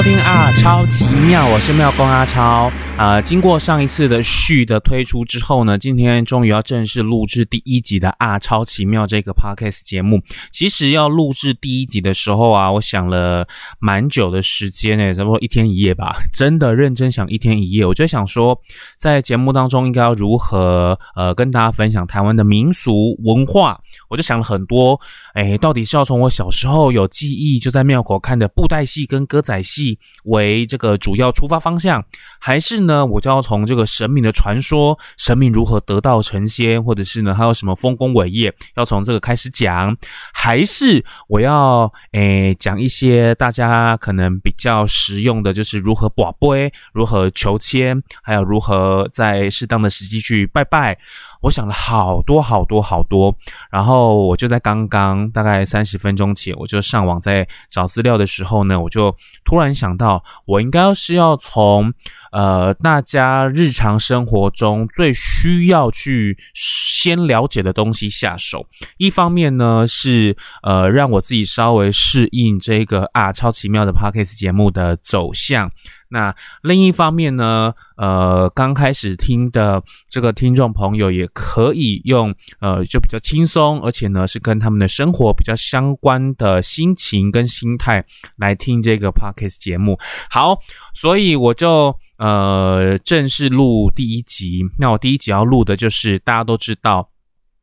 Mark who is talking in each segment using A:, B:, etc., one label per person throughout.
A: 收听啊，超奇妙，我是妙公阿超。呃，经过上一次的序的推出之后呢，今天终于要正式录制第一集的啊，超奇妙这个 podcast 节目。其实要录制第一集的时候啊，我想了蛮久的时间诶，差不多一天一夜吧。真的认真想一天一夜，我就想说，在节目当中应该要如何呃跟大家分享台湾的民俗文化。我就想了很多，诶，到底是要从我小时候有记忆就在庙口看的布袋戏跟歌仔戏为这个主要出发方向，还是呢，我就要从这个神明的传说，神明如何得道成仙，或者是呢，还有什么丰功伟业，要从这个开始讲，还是我要诶讲一些大家可能比较实用的，就是如何跋杯，如何求签，还有如何在适当的时机去拜拜。我想了好多好多好多，然后我就在刚刚大概三十分钟前，我就上网在找资料的时候呢，我就突然想到，我应该是要从呃大家日常生活中最需要去先了解的东西下手。一方面呢是呃让我自己稍微适应这个啊超奇妙的 Podcast 节目的走向。那另一方面呢，呃，刚开始听的这个听众朋友也可以用，呃，就比较轻松，而且呢是跟他们的生活比较相关的心情跟心态来听这个 podcast 节目。好，所以我就呃正式录第一集。那我第一集要录的就是大家都知道。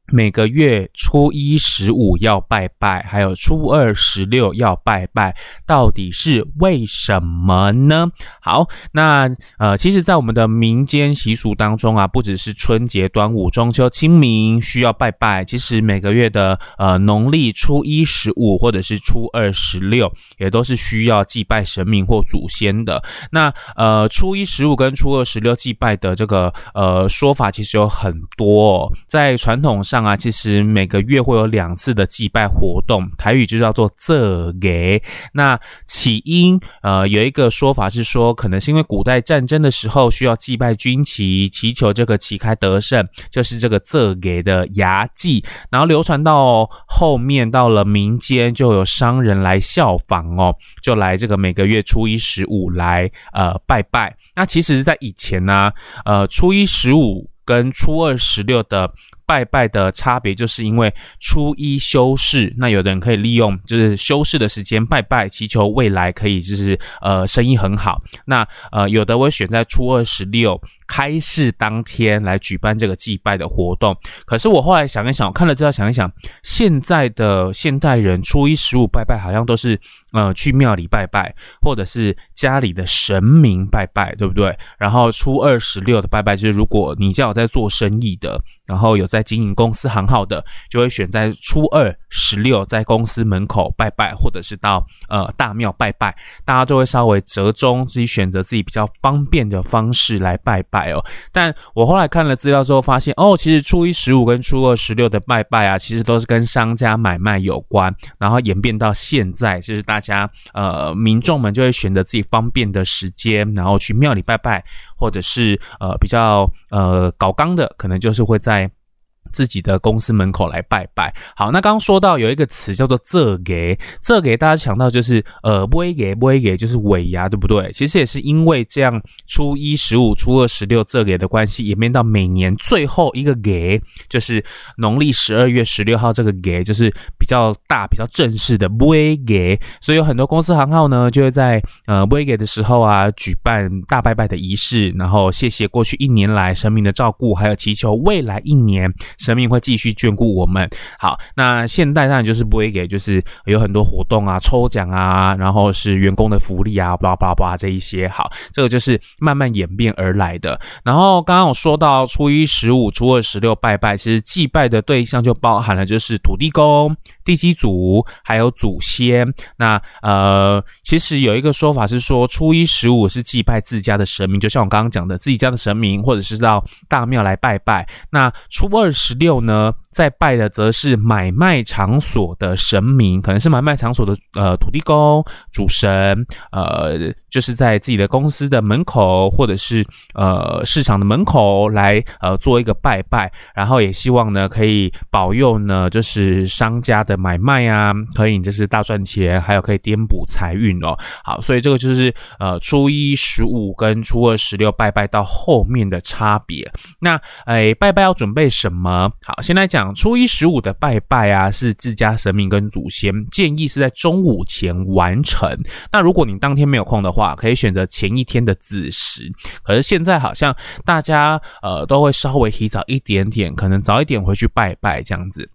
A: 每个月初一十五要拜拜，还有初二十六要拜拜，到底是为什么呢？好，那呃，其实，在我们的民间习俗当中啊，不只是春节、端午、中秋、清明需要拜拜，其实每个月的呃农历初一十五或者是初二十六，也都是需要祭拜神明或祖先的。那呃，初一十五跟初二十六祭拜的这个呃说法，其实有很多哦，在传统上。啊，其实每个月会有两次的祭拜活动，台语就叫做这给。那起因，呃，有一个说法是说，可能是因为古代战争的时候需要祭拜军旗，祈求这个旗开得胜，就是这个这给的牙祭。然后流传到后面，到了民间，就有商人来效仿哦，就来这个每个月初一十五来呃拜拜。那其实是，在以前呢，呃，初一十五跟初二十六的。拜拜的差别，就是因为初一休市，那有的人可以利用就是休市的时间拜拜，祈求未来可以就是呃生意很好。那呃有的会选在初二十六开市当天来举办这个祭拜的活动。可是我后来想一想，我看了之后想一想，现在的现代人初一十五拜拜好像都是呃去庙里拜拜，或者是家里的神明拜拜，对不对？然后初二十六的拜拜，就是如果你家有在做生意的。然后有在在经营公司行号的，就会选在初二十六在公司门口拜拜，或者是到呃大庙拜拜，大家就会稍微折中，自己选择自己比较方便的方式来拜拜哦。但我后来看了资料之后发现，哦，其实初一十五跟初二十六的拜拜啊，其实都是跟商家买卖有关，然后演变到现在，就是大家呃民众们就会选择自己方便的时间，然后去庙里拜拜，或者是呃比较呃搞刚的，可能就是会在。自己的公司门口来拜拜。好，那刚刚说到有一个词叫做“这给”，这给大家想到就是呃，不给，不给，就是尾牙，对不对？其实也是因为这样，初一十五、初二十六这给的关系，演变到每年最后一个给，就是农历十二月十六号这个给，就是比较大、比较正式的不给。所以有很多公司行号呢，就会在呃不给的时候啊，举办大拜拜的仪式，然后谢谢过去一年来神明的照顾，还有祈求未来一年。神明会继续眷顾我们。好，那现代当然就是不会给，就是有很多活动啊、抽奖啊，然后是员工的福利啊，巴拉巴拉巴拉这一些。好，这个就是慢慢演变而来的。然后刚刚我说到初一十五、初二十六拜拜，其实祭拜的对象就包含了就是土地公、地基祖，还有祖先。那呃，其实有一个说法是说，初一十五是祭拜自家的神明，就像我刚刚讲的，自己家的神明，或者是到大庙来拜拜。那初二十十六呢，在拜的则是买卖场所的神明，可能是买卖场所的呃土地公、主神，呃，就是在自己的公司的门口或者是呃市场的门口来呃做一个拜拜，然后也希望呢可以保佑呢，就是商家的买卖啊，可以就是大赚钱，还有可以颠补财运哦。好，所以这个就是呃初一十五跟初二十六拜拜到后面的差别。那哎，拜拜要准备什么？好，先来讲初一十五的拜拜啊，是自家神明跟祖先，建议是在中午前完成。那如果你当天没有空的话，可以选择前一天的子时。可是现在好像大家呃都会稍微提早一点点，可能早一点回去拜拜这样子。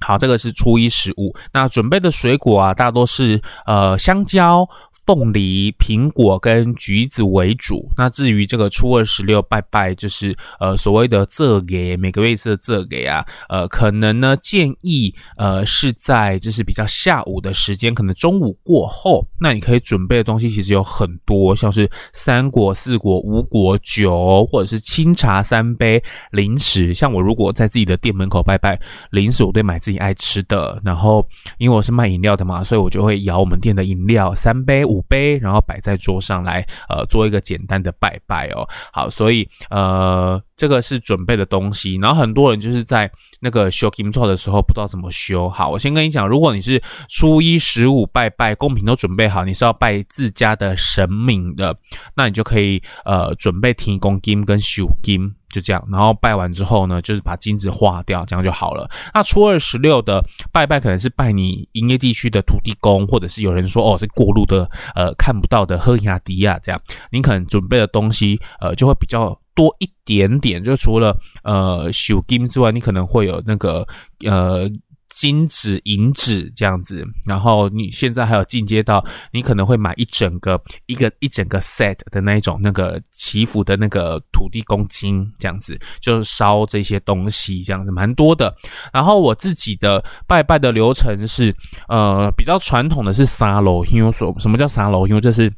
A: 好，这个是初一十五。那准备的水果啊，大多是呃香蕉。凤梨、苹果跟橘子为主。那至于这个初二十六拜拜，就是呃所谓的这给每个月一次的这给啊，呃可能呢建议呃是在就是比较下午的时间，可能中午过后，那你可以准备的东西其实有很多，像是三果、四果、五果、酒，或者是清茶三杯、零食。像我如果在自己的店门口拜拜，零食我都买自己爱吃的。然后因为我是卖饮料的嘛，所以我就会摇我们店的饮料三杯五。杯，然后摆在桌上来，呃，做一个简单的拜拜哦。好，所以呃，这个是准备的东西。然后很多人就是在那个修金座的时候不知道怎么修。好，我先跟你讲，如果你是初一十五拜拜，贡品都准备好，你是要拜自家的神明的，那你就可以呃准备提供金跟修金。就这样，然后拜完之后呢，就是把金子化掉，这样就好了。那初二十六的拜拜，可能是拜你营业地区的土地公，或者是有人说哦是过路的，呃看不到的赫亚迪亚这样，你可能准备的东西呃就会比较多一点点。就除了呃修金之外，你可能会有那个呃。金纸、银纸这样子，然后你现在还有进阶到，你可能会买一整个、一个一整个 set 的那一种那个祈福的那个土地公金这样子，就是烧这些东西这样子，蛮多的。然后我自己的拜拜的流程是，呃，比较传统的是三炉香，所什么叫三炉香？就是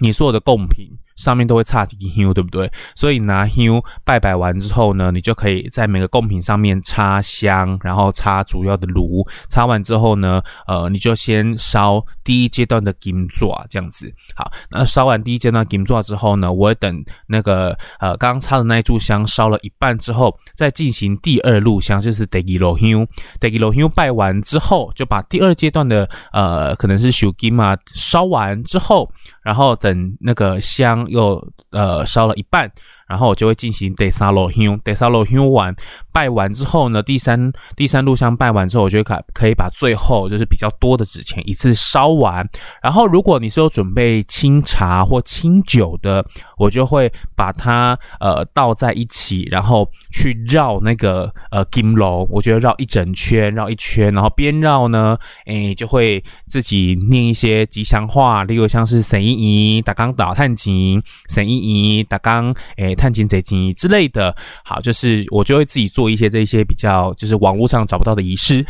A: 你所有的贡品。上面都会插几香，对不对？所以拿香拜拜完之后呢，你就可以在每个贡品上面插香，然后插主要的炉。插完之后呢，呃，你就先烧第一阶段的金座，这样子。好，那烧完第一阶段金座之后呢，我会等那个呃刚刚插的那一炷香烧了一半之后，再进行第二炷香，就是第二炉香。第二炉香拜完之后，就把第二阶段的呃可能是收金啊烧完之后，然后等那个香。又呃烧了一半，然后我就会进行第三炉香，第三炉香完拜完之后呢，第三第三炷香拜完之后，我就可可以把最后就是比较多的纸钱一次烧完。然后如果你是有准备清茶或清酒的，我就会把它呃倒在一起，然后去绕那个呃金炉，我觉得绕一整圈，绕一圈，然后边绕呢，诶就会自己念一些吉祥话，例如像是神医医打刚打探金，神医医打刚诶探金贼金之类的。好，就是我就会自己做一些这些比较就是网络上找不到的仪式，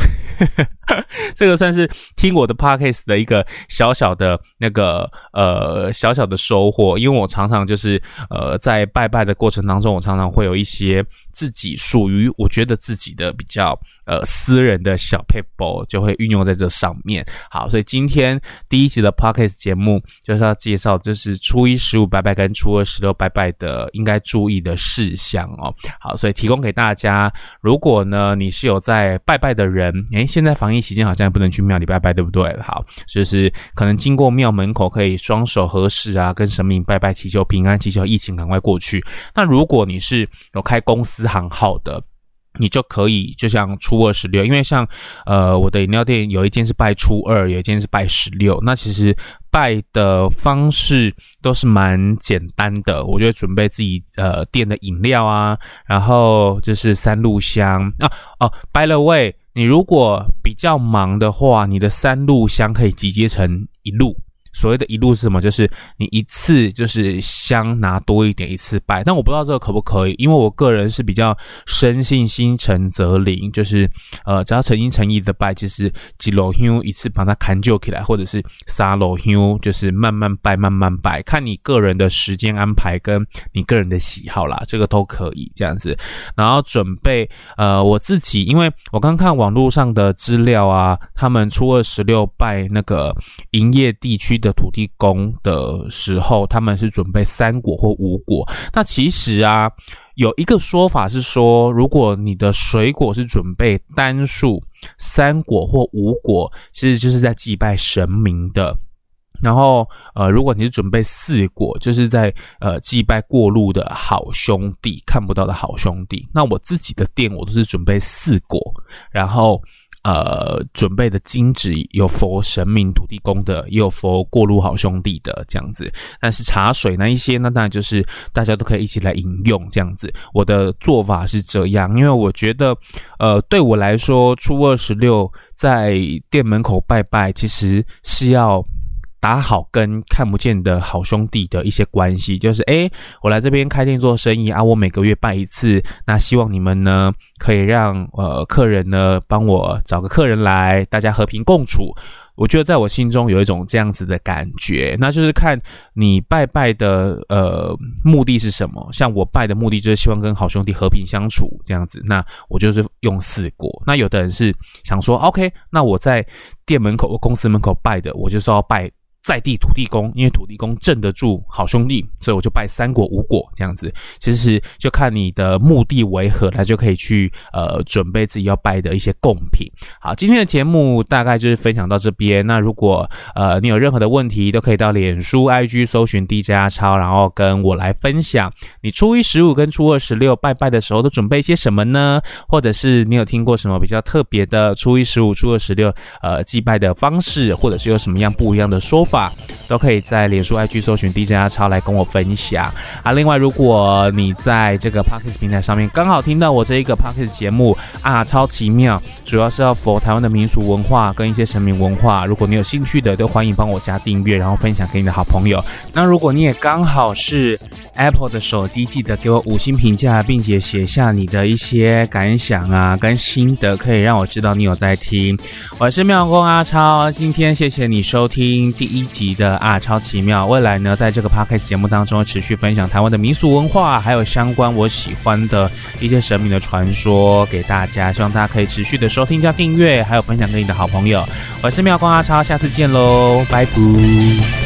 A: 这个算是听我的 podcast 的一个小小的那个呃小小的收获，因为我常常就。是呃，在拜拜的过程当中，我常常会有一些自己属于我觉得自己的比较呃私人的小 paper，就会运用在这上面。好，所以今天第一集的 Podcast 节目就是要介绍，就是初一十五拜拜跟初二十六拜拜的应该注意的事项哦。好，所以提供给大家。如果呢你是有在拜拜的人，诶，现在防疫期间好像也不能去庙里拜拜，对不对？好，就是可能经过庙门口可以双手合十啊，跟神明拜拜，祈求平安。祈求疫情赶快过去。那如果你是有开公司行号的，你就可以就像初二十六，因为像呃我的饮料店有一间是拜初二，有一间是拜十六。那其实拜的方式都是蛮简单的。我就准备自己呃店的饮料啊，然后就是三炷香啊哦。By the way，你如果比较忙的话，你的三路香可以集结成一路。所谓的一路是什么？就是你一次就是香拿多一点，一次拜。但我不知道这个可不可以，因为我个人是比较深信心诚则灵，就是呃，只要诚心诚意的拜，其实几炷香一次把它砍就起来，或者是三炷香就是慢慢拜，慢慢拜，看你个人的时间安排跟你个人的喜好啦，这个都可以这样子。然后准备呃，我自己，因为我刚看网络上的资料啊，他们初二十六拜那个营业地区的土地公的时候，他们是准备三果或五果。那其实啊，有一个说法是说，如果你的水果是准备单数三果或五果，其实就是在祭拜神明的。然后，呃，如果你是准备四果，就是在呃祭拜过路的好兄弟，看不到的好兄弟。那我自己的店，我都是准备四果，然后。呃，准备的金纸有佛神明、土地公的，也有佛过路好兄弟的这样子。但是茶水那一些，那当然就是大家都可以一起来饮用这样子。我的做法是这样，因为我觉得，呃，对我来说，初二十六在店门口拜拜，其实是要。打好跟看不见的好兄弟的一些关系，就是诶，我来这边开店做生意啊，我每个月拜一次，那希望你们呢可以让呃客人呢帮我找个客人来，大家和平共处。我觉得在我心中有一种这样子的感觉，那就是看你拜拜的呃目的是什么。像我拜的目的就是希望跟好兄弟和平相处这样子，那我就是用四果。那有的人是想说，OK，那我在店门口、公司门口拜的，我就是要拜。在地土地公，因为土地公镇得住好兄弟，所以我就拜三果五果这样子。其实就看你的目的为何，那就可以去呃准备自己要拜的一些贡品。好，今天的节目大概就是分享到这边。那如果呃你有任何的问题，都可以到脸书、IG 搜寻 DJ 阿超，然后跟我来分享。你初一十五跟初二十六拜拜的时候都准备一些什么呢？或者是你有听过什么比较特别的初一十五、初二十六呃祭拜的方式，或者是有什么样不一样的说法？都可以在脸书 IG 搜寻 DJ 阿超来跟我分享啊！另外，如果你在这个 Podcast 平台上面刚好听到我这一个 Podcast 节目啊，超奇妙，主要是要 for 台湾的民俗文化跟一些神明文化。如果你有兴趣的，都欢迎帮我加订阅，然后分享给你的好朋友。那如果你也刚好是 Apple 的手机，记得给我五星评价，并且写下你的一些感想啊跟心得，可以让我知道你有在听。我是妙公阿超，今天谢谢你收听第一集的啊超奇妙。未来呢，在这个 p o c a s t 节目当中，持续分享台湾的民俗文化，还有相关我喜欢的一些神明的传说给大家。希望大家可以持续的收听加订阅，还有分享给你的好朋友。我是妙光阿超，下次见喽，拜拜。